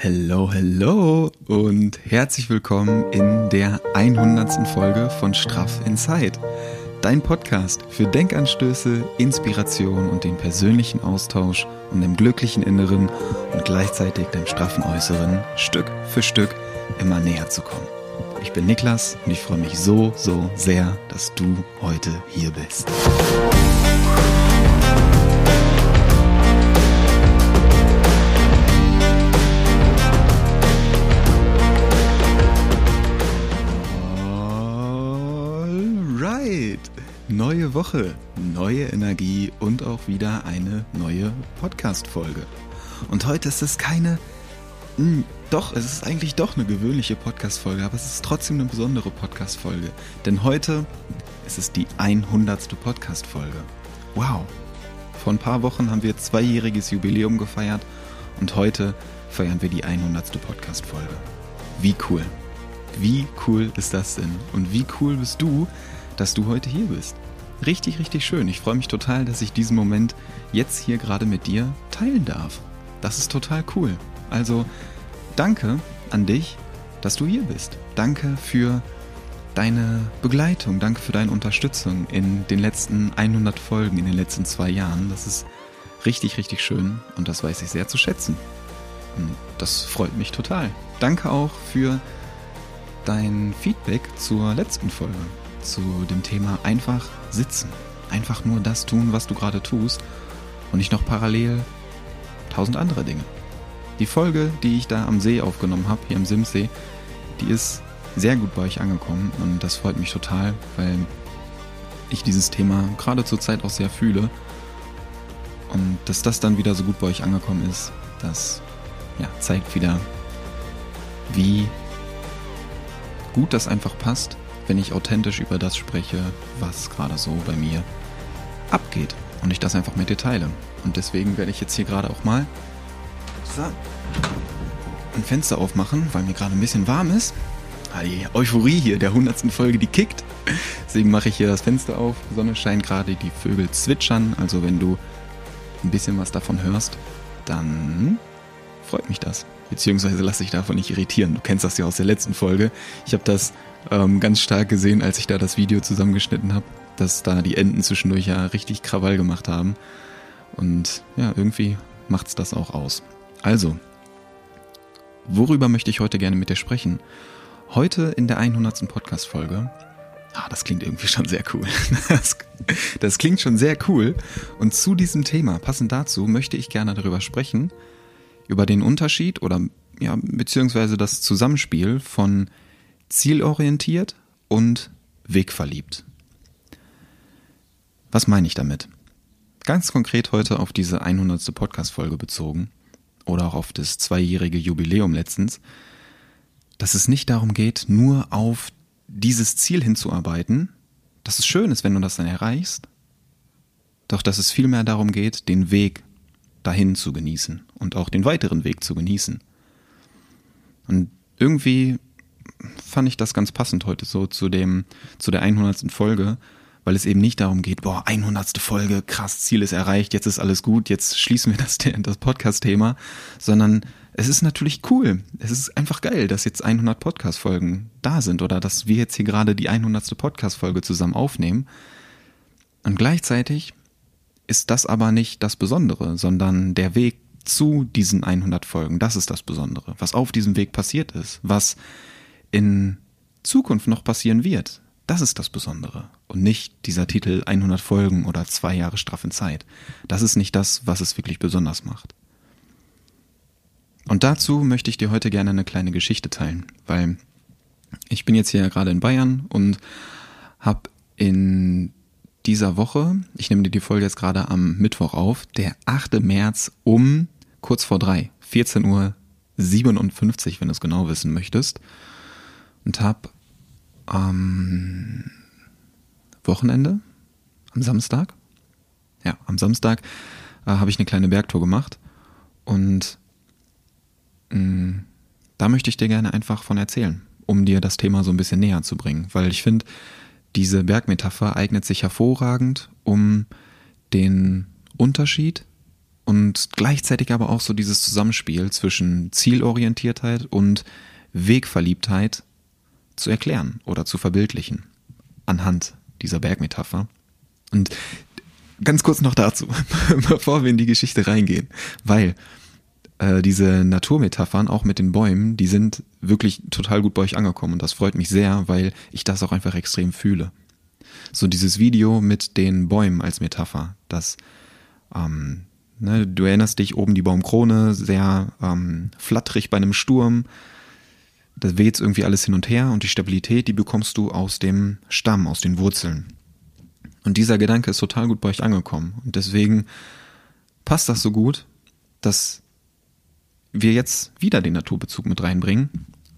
Hello, hello und herzlich willkommen in der 100. Folge von Straff Inside. Dein Podcast für Denkanstöße, Inspiration und den persönlichen Austausch, um dem glücklichen Inneren und gleichzeitig dem straffen Äußeren Stück für Stück immer näher zu kommen. Ich bin Niklas und ich freue mich so, so sehr, dass du heute hier bist. Neue Woche, neue Energie und auch wieder eine neue Podcast-Folge. Und heute ist es keine. Mh, hm, doch, es ist eigentlich doch eine gewöhnliche Podcast-Folge, aber es ist trotzdem eine besondere Podcast-Folge. Denn heute ist es die 100. Podcast-Folge. Wow! Vor ein paar Wochen haben wir zweijähriges Jubiläum gefeiert und heute feiern wir die 100. Podcast-Folge. Wie cool! Wie cool ist das denn? Und wie cool bist du, dass du heute hier bist? Richtig, richtig schön. Ich freue mich total, dass ich diesen Moment jetzt hier gerade mit dir teilen darf. Das ist total cool. Also danke an dich, dass du hier bist. Danke für deine Begleitung, danke für deine Unterstützung in den letzten 100 Folgen, in den letzten zwei Jahren. Das ist richtig, richtig schön und das weiß ich sehr zu schätzen. Und das freut mich total. Danke auch für dein Feedback zur letzten Folge zu dem Thema einfach sitzen. Einfach nur das tun, was du gerade tust und nicht noch parallel tausend andere Dinge. Die Folge, die ich da am See aufgenommen habe, hier im Simsee, die ist sehr gut bei euch angekommen und das freut mich total, weil ich dieses Thema gerade zur Zeit auch sehr fühle. Und dass das dann wieder so gut bei euch angekommen ist, das ja, zeigt wieder, wie gut das einfach passt wenn ich authentisch über das spreche, was gerade so bei mir abgeht und ich das einfach mit dir teile. Und deswegen werde ich jetzt hier gerade auch mal ein Fenster aufmachen, weil mir gerade ein bisschen warm ist. Die Euphorie hier der hundertsten Folge, die kickt. Deswegen mache ich hier das Fenster auf. Die Sonne scheint gerade, die Vögel zwitschern. Also wenn du ein bisschen was davon hörst, dann freut mich das. Beziehungsweise lass dich davon nicht irritieren. Du kennst das ja aus der letzten Folge. Ich habe das ähm, ganz stark gesehen, als ich da das Video zusammengeschnitten habe, dass da die Enten zwischendurch ja richtig Krawall gemacht haben. Und ja, irgendwie macht's das auch aus. Also, worüber möchte ich heute gerne mit dir sprechen? Heute in der 100. Podcast-Folge. Ah, das klingt irgendwie schon sehr cool. Das, das klingt schon sehr cool. Und zu diesem Thema, passend dazu, möchte ich gerne darüber sprechen, über den Unterschied oder ja, beziehungsweise das Zusammenspiel von zielorientiert und wegverliebt. Was meine ich damit? Ganz konkret heute auf diese 100. Podcast-Folge bezogen oder auch auf das zweijährige Jubiläum letztens, dass es nicht darum geht, nur auf dieses Ziel hinzuarbeiten, dass es schön ist, wenn du das dann erreichst, doch dass es vielmehr darum geht, den Weg dahin zu genießen und auch den weiteren Weg zu genießen. Und irgendwie fand ich das ganz passend heute so zu dem, zu der 100. Folge, weil es eben nicht darum geht, boah, 100. Folge, krass, Ziel ist erreicht, jetzt ist alles gut, jetzt schließen wir das, das Podcast-Thema, sondern es ist natürlich cool. Es ist einfach geil, dass jetzt 100 Podcast-Folgen da sind oder dass wir jetzt hier gerade die 100. Podcast-Folge zusammen aufnehmen. Und gleichzeitig ist das aber nicht das Besondere, sondern der Weg zu diesen 100 Folgen. Das ist das Besondere, was auf diesem Weg passiert ist, was in Zukunft noch passieren wird. Das ist das Besondere und nicht dieser Titel 100 Folgen oder zwei Jahre straffen Zeit. Das ist nicht das, was es wirklich besonders macht. Und dazu möchte ich dir heute gerne eine kleine Geschichte teilen, weil ich bin jetzt hier gerade in Bayern und habe in dieser Woche, ich nehme dir die Folge jetzt gerade am Mittwoch auf, der 8. März um kurz vor drei, 14 Uhr 57, wenn du es genau wissen möchtest, und habe am Wochenende, am Samstag, ja, am Samstag äh, habe ich eine kleine Bergtour gemacht und mh, mm, da möchte ich dir gerne einfach von erzählen, um dir das Thema so ein bisschen näher zu bringen, weil ich finde, diese Bergmetapher eignet sich hervorragend, um den Unterschied und gleichzeitig aber auch so dieses Zusammenspiel zwischen Zielorientiertheit und Wegverliebtheit zu erklären oder zu verbildlichen anhand dieser Bergmetapher. Und ganz kurz noch dazu, bevor wir in die Geschichte reingehen, weil äh, diese Naturmetaphern, auch mit den Bäumen, die sind wirklich total gut bei euch angekommen und das freut mich sehr, weil ich das auch einfach extrem fühle. So dieses Video mit den Bäumen als Metapher, das ähm, ne, du erinnerst dich oben die Baumkrone, sehr ähm, flatterig bei einem Sturm, da weht irgendwie alles hin und her und die Stabilität, die bekommst du aus dem Stamm, aus den Wurzeln. Und dieser Gedanke ist total gut bei euch angekommen. Und deswegen passt das so gut, dass wir jetzt wieder den Naturbezug mit reinbringen.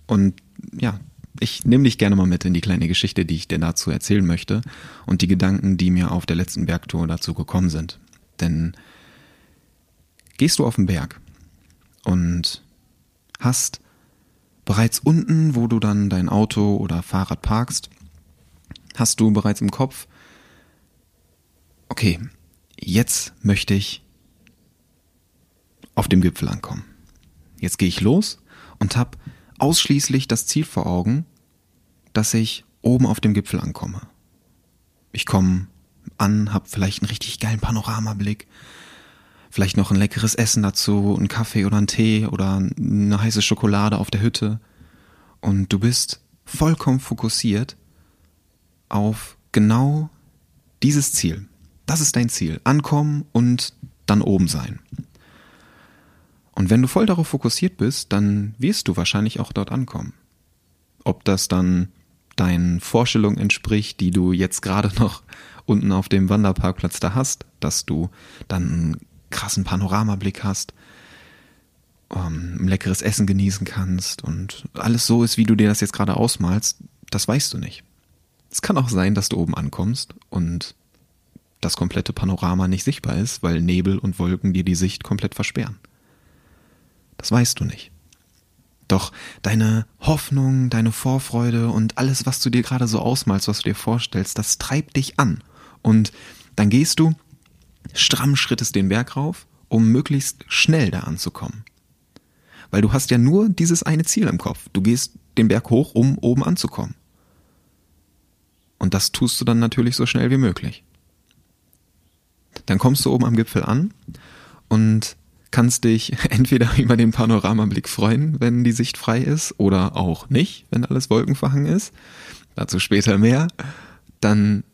Und ja, ich nehme dich gerne mal mit in die kleine Geschichte, die ich dir dazu erzählen möchte und die Gedanken, die mir auf der letzten Bergtour dazu gekommen sind. Denn gehst du auf den Berg und hast bereits unten, wo du dann dein Auto oder Fahrrad parkst, hast du bereits im Kopf, okay, jetzt möchte ich auf dem Gipfel ankommen. Jetzt gehe ich los und habe ausschließlich das Ziel vor Augen, dass ich oben auf dem Gipfel ankomme. Ich komme an, habe vielleicht einen richtig geilen Panoramablick, vielleicht noch ein leckeres Essen dazu, einen Kaffee oder einen Tee oder eine heiße Schokolade auf der Hütte und du bist vollkommen fokussiert auf genau dieses Ziel. Das ist dein Ziel. Ankommen und dann oben sein. Und wenn du voll darauf fokussiert bist, dann wirst du wahrscheinlich auch dort ankommen. Ob das dann deinen Vorstellungen entspricht, die du jetzt gerade noch unten auf dem Wanderparkplatz da hast, dass du dann krassen Panoramablick hast, ähm, leckeres Essen genießen kannst und alles so ist, wie du dir das jetzt gerade ausmalst, das weißt du nicht. Es kann auch sein, dass du oben ankommst und das komplette Panorama nicht sichtbar ist, weil Nebel und Wolken dir die Sicht komplett versperren. Das weißt du nicht. Doch deine Hoffnung, deine Vorfreude und alles, was du dir gerade so ausmalst, was du dir vorstellst, das treibt dich an. Und dann gehst du stramm Schrittes den Berg rauf, um möglichst schnell da anzukommen. Weil du hast ja nur dieses eine Ziel im Kopf. Du gehst den Berg hoch, um oben anzukommen. Und das tust du dann natürlich so schnell wie möglich. Dann kommst du oben am Gipfel an und kannst dich entweder über den Panoramablick freuen, wenn die Sicht frei ist, oder auch nicht, wenn alles wolkenverhangen ist. Dazu später mehr. Dann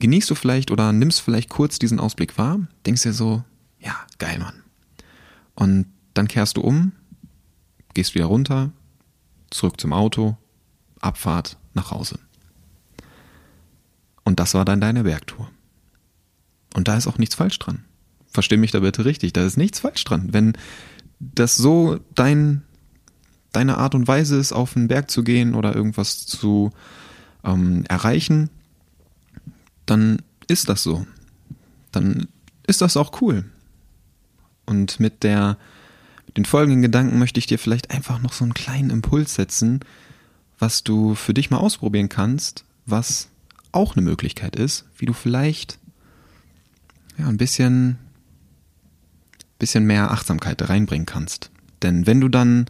genießt du vielleicht oder nimmst vielleicht kurz diesen Ausblick wahr, denkst dir so, ja, geil, Mann. Und dann kehrst du um, gehst wieder runter, zurück zum Auto, Abfahrt nach Hause. Und das war dann deine Bergtour. Und da ist auch nichts falsch dran. Versteh mich da bitte richtig, da ist nichts falsch dran. Wenn das so dein, deine Art und Weise ist, auf den Berg zu gehen oder irgendwas zu ähm, erreichen, dann ist das so. Dann ist das auch cool. Und mit der, mit den folgenden Gedanken möchte ich dir vielleicht einfach noch so einen kleinen Impuls setzen, was du für dich mal ausprobieren kannst, was auch eine Möglichkeit ist, wie du vielleicht ja, ein bisschen, bisschen mehr Achtsamkeit reinbringen kannst. Denn wenn du dann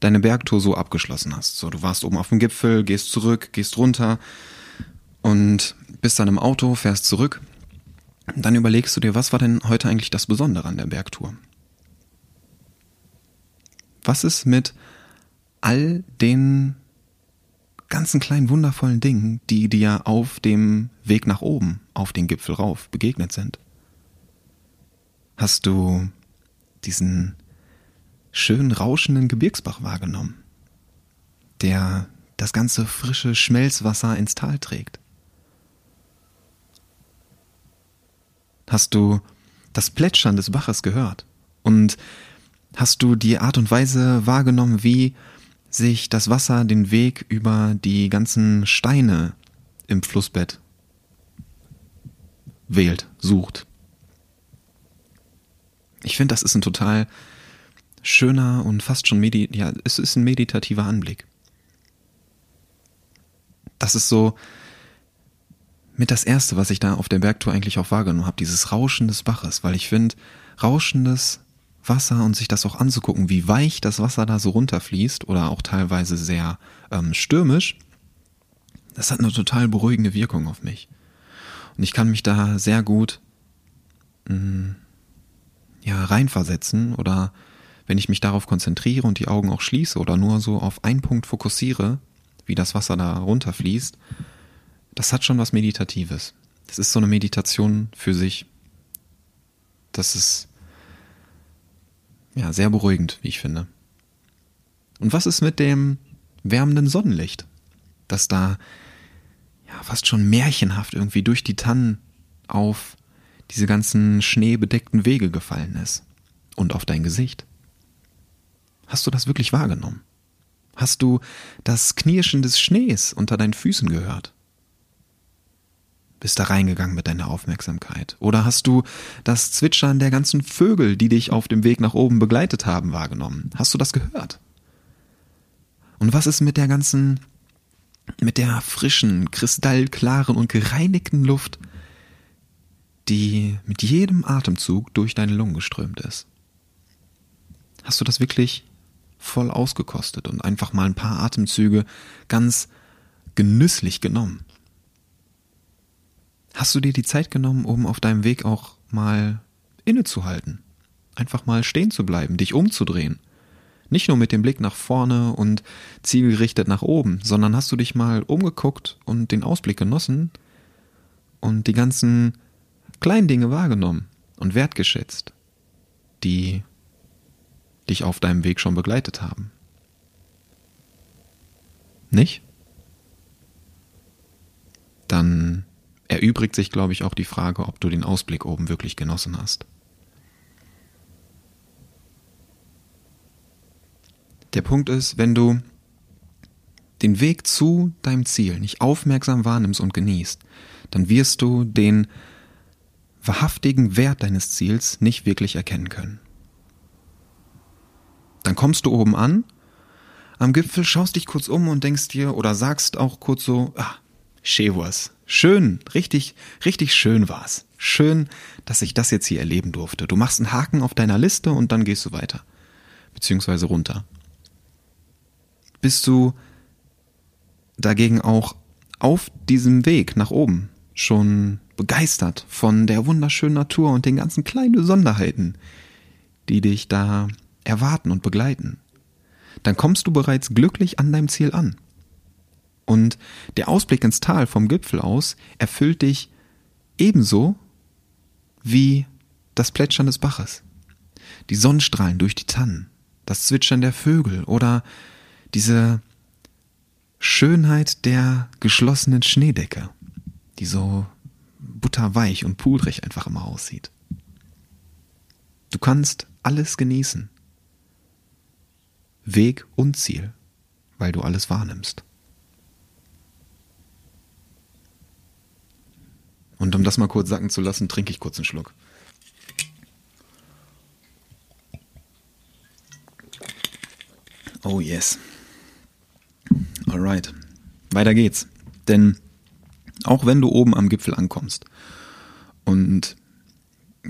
deine Bergtour so abgeschlossen hast, so du warst oben auf dem Gipfel, gehst zurück, gehst runter und bist dann im Auto, fährst zurück, dann überlegst du dir, was war denn heute eigentlich das Besondere an der Bergtour? Was ist mit all den ganzen kleinen wundervollen Dingen, die dir auf dem Weg nach oben, auf den Gipfel rauf begegnet sind? Hast du diesen schön rauschenden Gebirgsbach wahrgenommen, der das ganze frische Schmelzwasser ins Tal trägt? Hast du das Plätschern des Baches gehört? Und hast du die Art und Weise wahrgenommen, wie sich das Wasser den Weg über die ganzen Steine im Flussbett wählt, sucht? Ich finde, das ist ein total schöner und fast schon medi ja, es ist ein meditativer Anblick. Das ist so mit das erste, was ich da auf der Bergtour eigentlich auch wahrgenommen habe, dieses Rauschen des Baches, weil ich finde, rauschendes Wasser und sich das auch anzugucken, wie weich das Wasser da so runterfließt oder auch teilweise sehr ähm, stürmisch, das hat eine total beruhigende Wirkung auf mich. Und ich kann mich da sehr gut mh, mm, ja, reinversetzen oder wenn ich mich darauf konzentriere und die Augen auch schließe oder nur so auf einen Punkt fokussiere, wie das Wasser da runterfließt, das hat schon was Meditatives. Das ist so eine Meditation für sich. Das ist ja sehr beruhigend, wie ich finde. Und was ist mit dem wärmenden Sonnenlicht, das da ja fast schon märchenhaft irgendwie durch die Tannen auf diese ganzen schneebedeckten Wege gefallen ist und auf dein Gesicht? Hast du das wirklich wahrgenommen? Hast du das Knirschen des Schnees unter deinen Füßen gehört? Bist da reingegangen mit deiner Aufmerksamkeit? Oder hast du das Zwitschern der ganzen Vögel, die dich auf dem Weg nach oben begleitet haben, wahrgenommen? Hast du das gehört? Und was ist mit der ganzen, mit der frischen, kristallklaren und gereinigten Luft, die mit jedem Atemzug durch deine Lungen geströmt ist? Hast du das wirklich voll ausgekostet und einfach mal ein paar Atemzüge ganz genüsslich genommen? Hast du dir die Zeit genommen, um auf deinem Weg auch mal innezuhalten? Einfach mal stehen zu bleiben, dich umzudrehen? Nicht nur mit dem Blick nach vorne und zielgerichtet nach oben, sondern hast du dich mal umgeguckt und den Ausblick genossen und die ganzen kleinen Dinge wahrgenommen und wertgeschätzt, die dich auf deinem Weg schon begleitet haben? Nicht? Dann erübrigt sich, glaube ich, auch die Frage, ob du den Ausblick oben wirklich genossen hast. Der Punkt ist, wenn du den Weg zu deinem Ziel nicht aufmerksam wahrnimmst und genießt, dann wirst du den wahrhaftigen Wert deines Ziels nicht wirklich erkennen können. Dann kommst du oben an, am Gipfel schaust dich kurz um und denkst dir oder sagst auch kurz so, ah, Schewurs, Schön, richtig, richtig schön war's. Schön, dass ich das jetzt hier erleben durfte. Du machst einen Haken auf deiner Liste und dann gehst du weiter. Beziehungsweise runter. Bist du dagegen auch auf diesem Weg nach oben schon begeistert von der wunderschönen Natur und den ganzen kleinen Besonderheiten, die dich da erwarten und begleiten, dann kommst du bereits glücklich an deinem Ziel an. Und der Ausblick ins Tal vom Gipfel aus erfüllt dich ebenso wie das Plätschern des Baches, die Sonnenstrahlen durch die Tannen, das Zwitschern der Vögel oder diese Schönheit der geschlossenen Schneedecke, die so butterweich und pudrig einfach immer aussieht. Du kannst alles genießen. Weg und Ziel, weil du alles wahrnimmst. Und um das mal kurz sacken zu lassen, trinke ich kurz einen Schluck. Oh yes. Alright. Weiter geht's. Denn auch wenn du oben am Gipfel ankommst und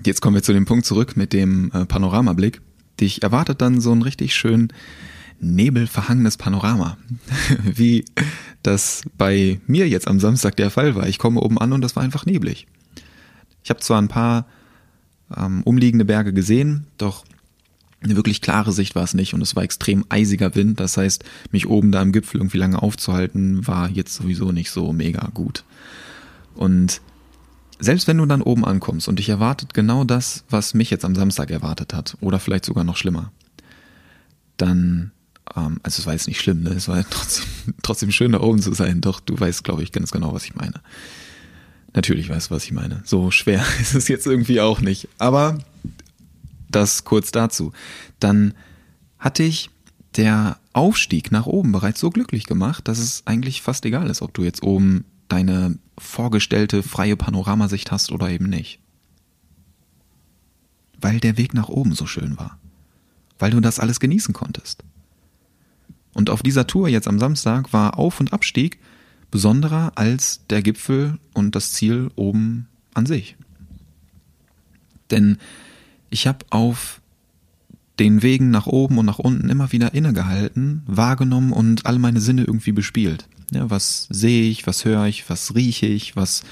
jetzt kommen wir zu dem Punkt zurück mit dem äh, Panoramablick, dich erwartet dann so ein richtig schön nebelverhangenes Panorama, wie das bei mir jetzt am Samstag der Fall war. Ich komme oben an und das war einfach neblig. Ich habe zwar ein paar ähm, umliegende Berge gesehen, doch eine wirklich klare Sicht war es nicht und es war extrem eisiger Wind. Das heißt, mich oben da am Gipfel irgendwie lange aufzuhalten, war jetzt sowieso nicht so mega gut. Und selbst wenn du dann oben ankommst und dich erwartet genau das, was mich jetzt am Samstag erwartet hat, oder vielleicht sogar noch schlimmer, dann ähm, also es war jetzt nicht schlimm, ne? es war trotzdem, trotzdem schön da oben zu sein, doch du weißt, glaube ich, ganz genau, was ich meine. Natürlich weißt du, was ich meine. So schwer ist es jetzt irgendwie auch nicht. Aber das kurz dazu. Dann hatte ich der Aufstieg nach oben bereits so glücklich gemacht, dass es eigentlich fast egal ist, ob du jetzt oben deine vorgestellte freie Panoramasicht hast oder eben nicht. Weil der Weg nach oben so schön war. Weil du das alles genießen konntest. Und auf dieser Tour jetzt am Samstag war Auf- und Abstieg besonderer als der Gipfel und das Ziel oben an sich. Denn ich habe auf den Wegen nach oben und nach unten immer wieder innegehalten, wahrgenommen und all meine Sinne irgendwie bespielt. Ja, was sehe ich, was höre ich, was rieche ich, was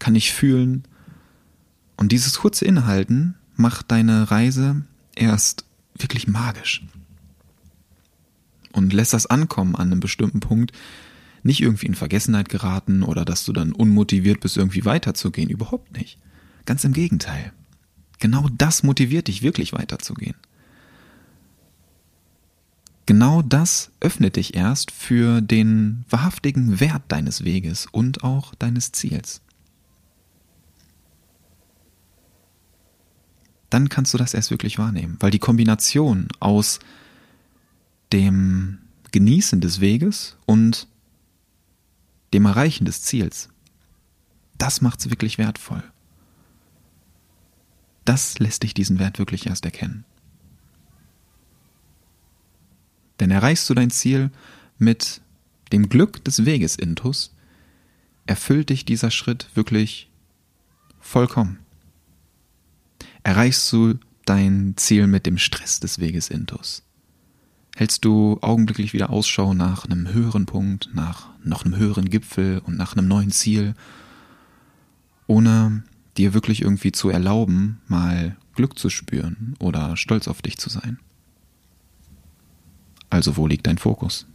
kann ich fühlen? Und dieses kurze Innehalten macht deine Reise erst wirklich magisch. Und lässt das Ankommen an einem bestimmten Punkt nicht irgendwie in Vergessenheit geraten oder dass du dann unmotiviert bist, irgendwie weiterzugehen. Überhaupt nicht. Ganz im Gegenteil. Genau das motiviert dich wirklich weiterzugehen. Genau das öffnet dich erst für den wahrhaftigen Wert deines Weges und auch deines Ziels. Dann kannst du das erst wirklich wahrnehmen, weil die Kombination aus dem Genießen des Weges und dem Erreichen des Ziels, das macht es wirklich wertvoll. Das lässt dich diesen Wert wirklich erst erkennen. Denn erreichst du dein Ziel mit dem Glück des Weges intus, erfüllt dich dieser Schritt wirklich vollkommen. Erreichst du dein Ziel mit dem Stress des Weges intus, hältst du augenblicklich wieder Ausschau nach einem höheren Punkt, nach noch einem höheren Gipfel und nach einem neuen Ziel, ohne dir wirklich irgendwie zu erlauben, mal Glück zu spüren oder stolz auf dich zu sein. Also wo liegt dein Fokus?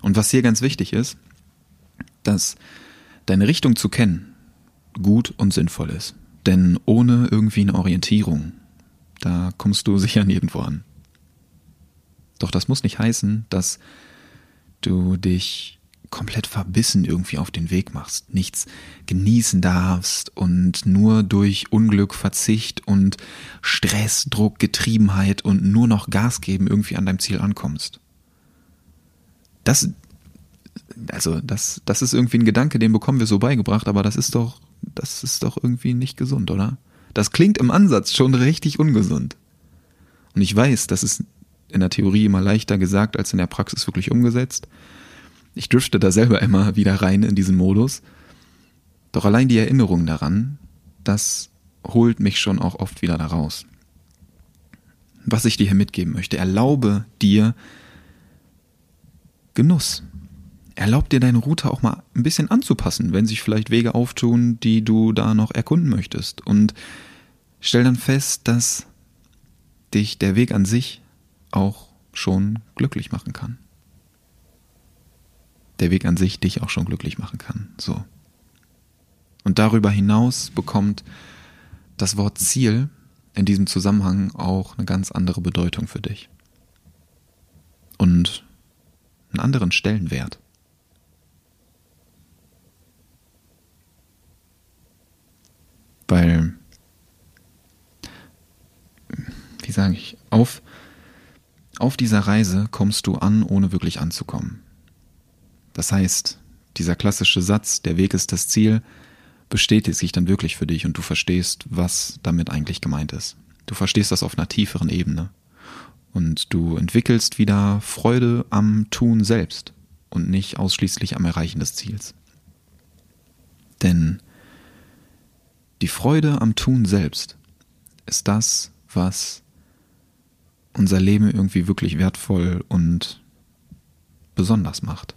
Und was hier ganz wichtig ist, dass deine Richtung zu kennen gut und sinnvoll ist. Denn ohne irgendwie eine Orientierung, da kommst du sicher nirgendwo an. Doch das muss nicht heißen, dass du dich komplett verbissen irgendwie auf den Weg machst, nichts genießen darfst und nur durch Unglück, Verzicht und Stress, Druck, Getriebenheit und nur noch Gas geben irgendwie an deinem Ziel ankommst. Das, also das, das ist irgendwie ein Gedanke, den bekommen wir so beigebracht, aber das ist doch, das ist doch irgendwie nicht gesund, oder? Das klingt im Ansatz schon richtig ungesund. Und ich weiß, das ist in der Theorie immer leichter gesagt als in der Praxis wirklich umgesetzt. Ich drifte da selber immer wieder rein in diesen Modus. Doch allein die Erinnerung daran, das holt mich schon auch oft wieder da raus. Was ich dir hier mitgeben möchte, erlaube dir Genuss. Erlaub dir deine Route auch mal ein bisschen anzupassen, wenn sich vielleicht Wege auftun, die du da noch erkunden möchtest. Und stell dann fest, dass dich der Weg an sich auch schon glücklich machen kann der Weg an sich dich auch schon glücklich machen kann. So. Und darüber hinaus bekommt das Wort Ziel in diesem Zusammenhang auch eine ganz andere Bedeutung für dich. Und einen anderen Stellenwert. Weil, wie sage ich, auf, auf dieser Reise kommst du an, ohne wirklich anzukommen. Das heißt, dieser klassische Satz, der Weg ist das Ziel, bestätigt sich dann wirklich für dich und du verstehst, was damit eigentlich gemeint ist. Du verstehst das auf einer tieferen Ebene. Und du entwickelst wieder Freude am Tun selbst und nicht ausschließlich am Erreichen des Ziels. Denn die Freude am Tun selbst ist das, was unser Leben irgendwie wirklich wertvoll und besonders macht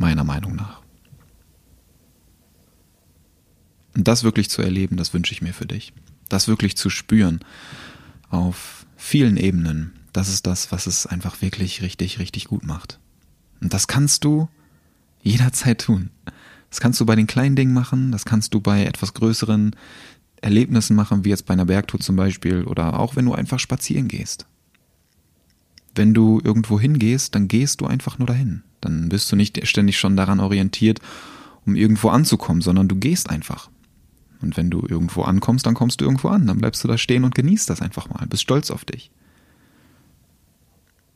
meiner Meinung nach. Und das wirklich zu erleben, das wünsche ich mir für dich. Das wirklich zu spüren auf vielen Ebenen, das ist das, was es einfach wirklich richtig, richtig gut macht. Und das kannst du jederzeit tun. Das kannst du bei den kleinen Dingen machen, das kannst du bei etwas größeren Erlebnissen machen, wie jetzt bei einer Bergtour zum Beispiel, oder auch wenn du einfach spazieren gehst. Wenn du irgendwo hingehst, dann gehst du einfach nur dahin. Dann bist du nicht ständig schon daran orientiert, um irgendwo anzukommen, sondern du gehst einfach. Und wenn du irgendwo ankommst, dann kommst du irgendwo an. Dann bleibst du da stehen und genießt das einfach mal. Bist stolz auf dich.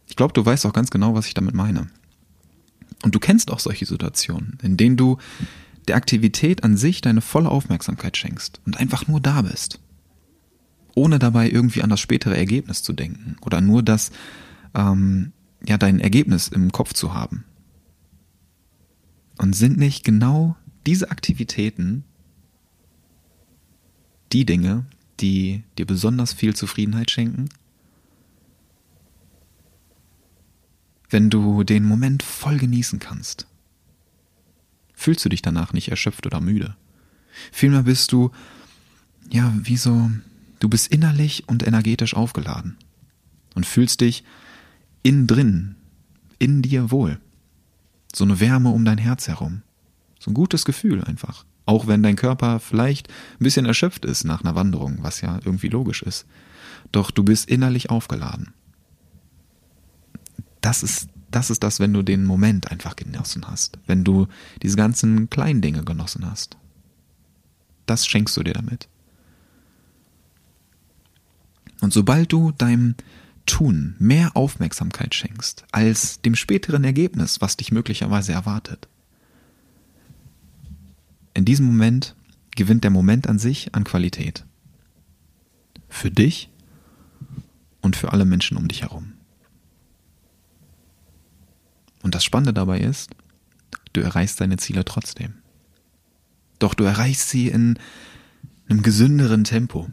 Ich glaube, du weißt auch ganz genau, was ich damit meine. Und du kennst auch solche Situationen, in denen du der Aktivität an sich deine volle Aufmerksamkeit schenkst und einfach nur da bist. Ohne dabei irgendwie an das spätere Ergebnis zu denken oder nur das ähm, ja, dein Ergebnis im Kopf zu haben. Und sind nicht genau diese Aktivitäten die Dinge, die dir besonders viel Zufriedenheit schenken? Wenn du den Moment voll genießen kannst, fühlst du dich danach nicht erschöpft oder müde. Vielmehr bist du, ja, wie so, du bist innerlich und energetisch aufgeladen und fühlst dich innen drin, in dir wohl. So eine Wärme um dein Herz herum. So ein gutes Gefühl einfach. Auch wenn dein Körper vielleicht ein bisschen erschöpft ist nach einer Wanderung, was ja irgendwie logisch ist. Doch du bist innerlich aufgeladen. Das ist, das ist das, wenn du den Moment einfach genossen hast. Wenn du diese ganzen kleinen Dinge genossen hast. Das schenkst du dir damit. Und sobald du deinem Tun mehr Aufmerksamkeit schenkst als dem späteren Ergebnis, was dich möglicherweise erwartet, in diesem Moment gewinnt der Moment an sich an Qualität. Für dich und für alle Menschen um dich herum. Und das Spannende dabei ist, du erreichst deine Ziele trotzdem. Doch du erreichst sie in einem gesünderen Tempo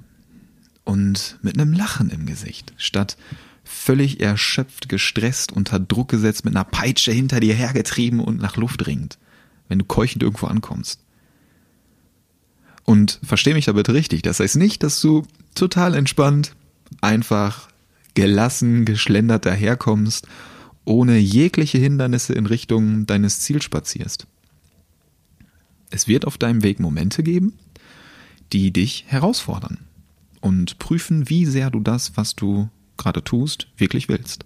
und mit einem Lachen im Gesicht, statt völlig erschöpft, gestresst, unter Druck gesetzt, mit einer Peitsche hinter dir hergetrieben und nach Luft ringend, wenn du keuchend irgendwo ankommst. Und versteh mich da bitte richtig, das heißt nicht, dass du total entspannt, einfach gelassen, geschlendert daherkommst, ohne jegliche Hindernisse in Richtung deines Ziels spazierst. Es wird auf deinem Weg Momente geben, die dich herausfordern und prüfen, wie sehr du das, was du gerade tust, wirklich willst.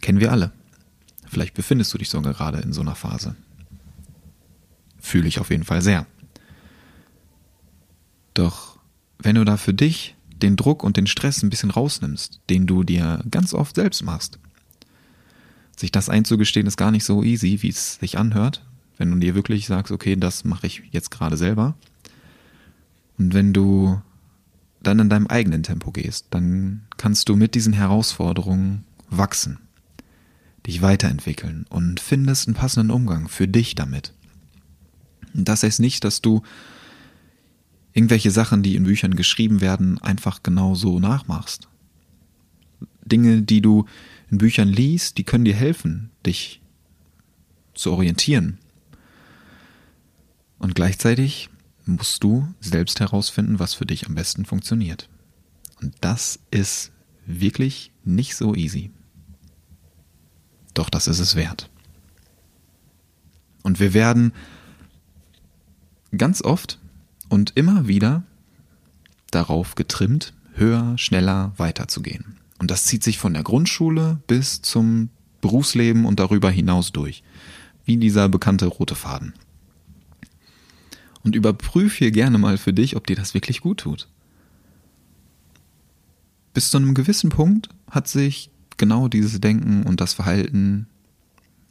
Kennen wir alle. Vielleicht befindest du dich sogar gerade in so einer Phase. Fühle ich auf jeden Fall sehr. Doch wenn du da für dich den Druck und den Stress ein bisschen rausnimmst, den du dir ganz oft selbst machst, sich das einzugestehen ist gar nicht so easy, wie es sich anhört, wenn du dir wirklich sagst, okay, das mache ich jetzt gerade selber. Und wenn du dann in deinem eigenen Tempo gehst, dann kannst du mit diesen Herausforderungen wachsen, dich weiterentwickeln und findest einen passenden Umgang für dich damit. Das heißt nicht, dass du irgendwelche Sachen, die in Büchern geschrieben werden, einfach genau so nachmachst. Dinge, die du in Büchern liest, die können dir helfen, dich zu orientieren. Und gleichzeitig musst du selbst herausfinden, was für dich am besten funktioniert. Und das ist wirklich nicht so easy. Doch das ist es wert. Und wir werden ganz oft und immer wieder darauf getrimmt, höher, schneller weiterzugehen. Und das zieht sich von der Grundschule bis zum Berufsleben und darüber hinaus durch. Wie dieser bekannte rote Faden. Und überprüf hier gerne mal für dich, ob dir das wirklich gut tut. Bis zu einem gewissen Punkt hat sich genau dieses Denken und das Verhalten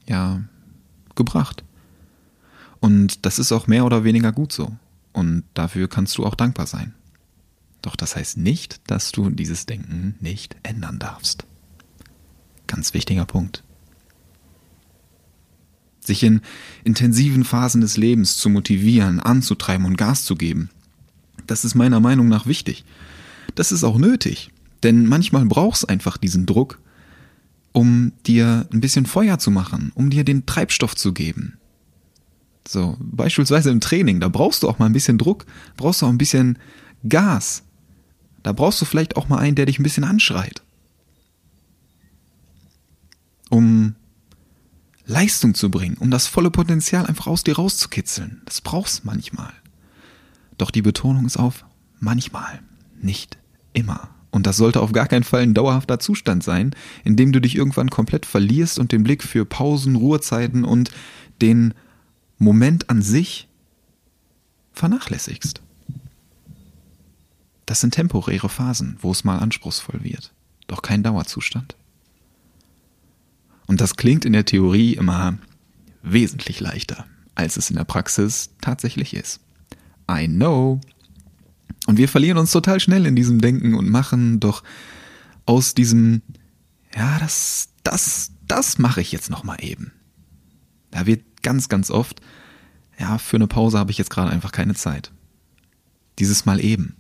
ja gebracht. Und das ist auch mehr oder weniger gut so. Und dafür kannst du auch dankbar sein. Doch das heißt nicht, dass du dieses Denken nicht ändern darfst. Ganz wichtiger Punkt. Sich in intensiven Phasen des Lebens zu motivieren, anzutreiben und Gas zu geben, das ist meiner Meinung nach wichtig. Das ist auch nötig, denn manchmal brauchst einfach diesen Druck, um dir ein bisschen Feuer zu machen, um dir den Treibstoff zu geben, so, beispielsweise im Training, da brauchst du auch mal ein bisschen Druck, brauchst du auch ein bisschen Gas. Da brauchst du vielleicht auch mal einen, der dich ein bisschen anschreit. Um Leistung zu bringen, um das volle Potenzial einfach aus dir rauszukitzeln. Das brauchst du manchmal. Doch die Betonung ist auf manchmal, nicht immer. Und das sollte auf gar keinen Fall ein dauerhafter Zustand sein, in dem du dich irgendwann komplett verlierst und den Blick für Pausen, Ruhezeiten und den Moment an sich vernachlässigst. Das sind temporäre Phasen, wo es mal anspruchsvoll wird, doch kein Dauerzustand. Und das klingt in der Theorie immer wesentlich leichter, als es in der Praxis tatsächlich ist. I know. Und wir verlieren uns total schnell in diesem Denken und Machen, doch aus diesem, ja, das, das, das mache ich jetzt nochmal eben. Da wird ganz, ganz oft, ja, für eine Pause habe ich jetzt gerade einfach keine Zeit. Dieses Mal eben.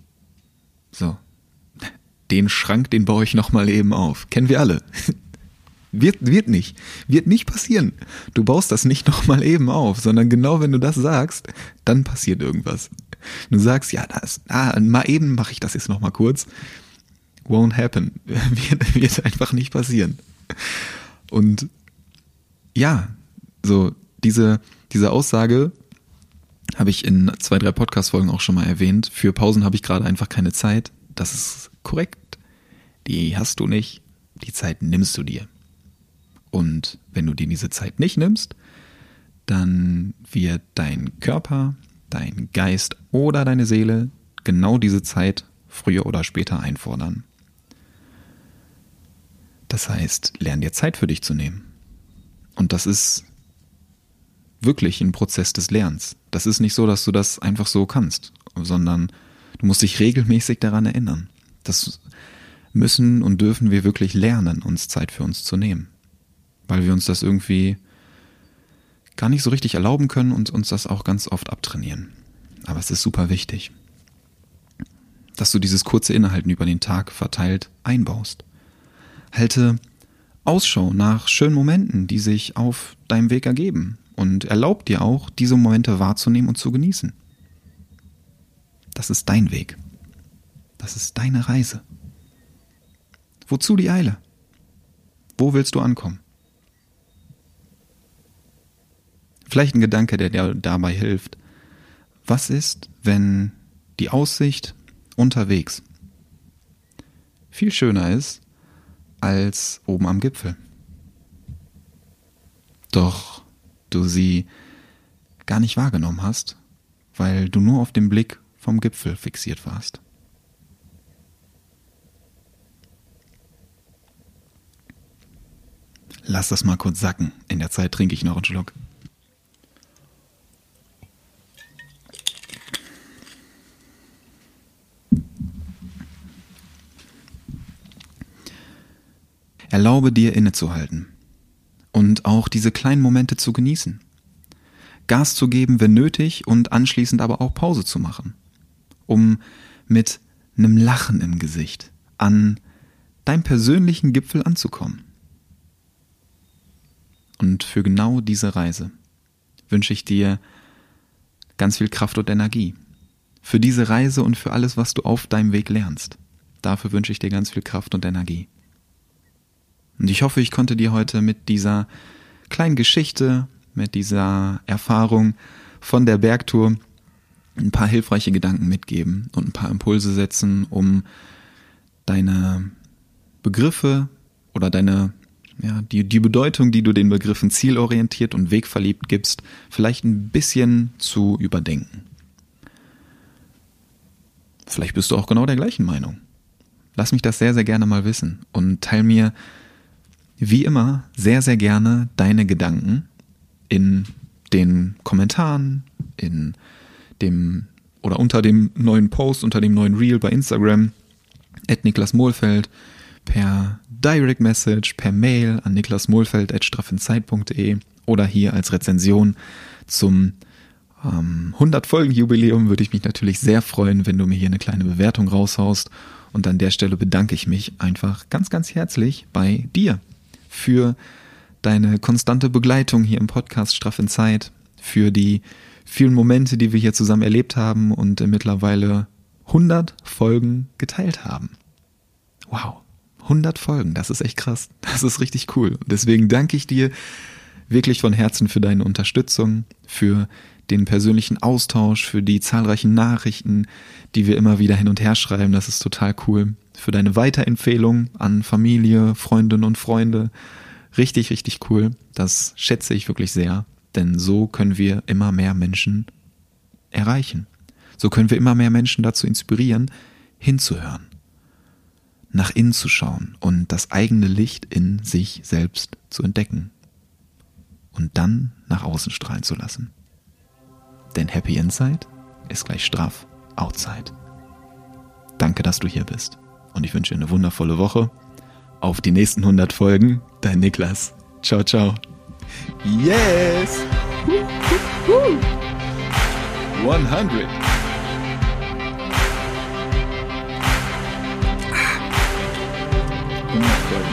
So. Den Schrank, den baue ich nochmal eben auf. Kennen wir alle. Wird, wird nicht. Wird nicht passieren. Du baust das nicht nochmal eben auf, sondern genau wenn du das sagst, dann passiert irgendwas. Du sagst, ja, das, ah, mal eben mache ich das jetzt nochmal kurz. Won't happen. Wird, wird einfach nicht passieren. Und ja, so diese, diese Aussage habe ich in zwei, drei Podcast-Folgen auch schon mal erwähnt. Für Pausen habe ich gerade einfach keine Zeit. Das ist korrekt. Die hast du nicht. Die Zeit nimmst du dir. Und wenn du dir diese Zeit nicht nimmst, dann wird dein Körper, dein Geist oder deine Seele genau diese Zeit früher oder später einfordern. Das heißt, lern dir Zeit für dich zu nehmen. Und das ist wirklich ein Prozess des Lernens. Das ist nicht so, dass du das einfach so kannst, sondern du musst dich regelmäßig daran erinnern. Das müssen und dürfen wir wirklich lernen, uns Zeit für uns zu nehmen weil wir uns das irgendwie gar nicht so richtig erlauben können und uns das auch ganz oft abtrainieren. Aber es ist super wichtig, dass du dieses kurze Innehalten über den Tag verteilt einbaust. Halte Ausschau nach schönen Momenten, die sich auf deinem Weg ergeben und erlaub dir auch, diese Momente wahrzunehmen und zu genießen. Das ist dein Weg. Das ist deine Reise. Wozu die Eile? Wo willst du ankommen? Vielleicht ein Gedanke, der dir dabei hilft. Was ist, wenn die Aussicht unterwegs viel schöner ist als oben am Gipfel? Doch du sie gar nicht wahrgenommen hast, weil du nur auf den Blick vom Gipfel fixiert warst. Lass das mal kurz sacken. In der Zeit trinke ich noch einen Schluck. Erlaube dir innezuhalten und auch diese kleinen Momente zu genießen. Gas zu geben, wenn nötig und anschließend aber auch Pause zu machen, um mit einem Lachen im Gesicht an deinem persönlichen Gipfel anzukommen. Und für genau diese Reise wünsche ich dir ganz viel Kraft und Energie. Für diese Reise und für alles, was du auf deinem Weg lernst. Dafür wünsche ich dir ganz viel Kraft und Energie. Und ich hoffe, ich konnte dir heute mit dieser kleinen Geschichte, mit dieser Erfahrung von der Bergtour ein paar hilfreiche Gedanken mitgeben und ein paar Impulse setzen, um deine Begriffe oder deine, ja, die, die Bedeutung, die du den Begriffen zielorientiert und wegverliebt gibst, vielleicht ein bisschen zu überdenken. Vielleicht bist du auch genau der gleichen Meinung. Lass mich das sehr, sehr gerne mal wissen und teil mir wie immer sehr, sehr gerne deine Gedanken in den Kommentaren, in dem oder unter dem neuen Post, unter dem neuen Reel bei Instagram, at Niklas Mohlfeld, per Direct Message, per Mail an niklasmohlfeld.straffenzeit.de oder hier als Rezension zum ähm, 100 Folgen Jubiläum würde ich mich natürlich sehr freuen, wenn du mir hier eine kleine Bewertung raushaust. Und an der Stelle bedanke ich mich einfach ganz, ganz herzlich bei dir für deine konstante Begleitung hier im Podcast Straff in Zeit, für die vielen Momente, die wir hier zusammen erlebt haben und mittlerweile 100 Folgen geteilt haben. Wow, 100 Folgen, das ist echt krass. Das ist richtig cool. deswegen danke ich dir wirklich von Herzen für deine Unterstützung, für den persönlichen Austausch, für die zahlreichen Nachrichten, die wir immer wieder hin und her schreiben. Das ist total cool für deine Weiterempfehlung an Familie, Freundinnen und Freunde. Richtig, richtig cool. Das schätze ich wirklich sehr, denn so können wir immer mehr Menschen erreichen. So können wir immer mehr Menschen dazu inspirieren, hinzuhören, nach innen zu schauen und das eigene Licht in sich selbst zu entdecken und dann nach außen strahlen zu lassen. Denn Happy Inside ist gleich straff Outside. Danke, dass du hier bist und ich wünsche dir eine wundervolle Woche. Auf die nächsten 100 Folgen, dein Niklas. Ciao, ciao. Yes! 100. Ah.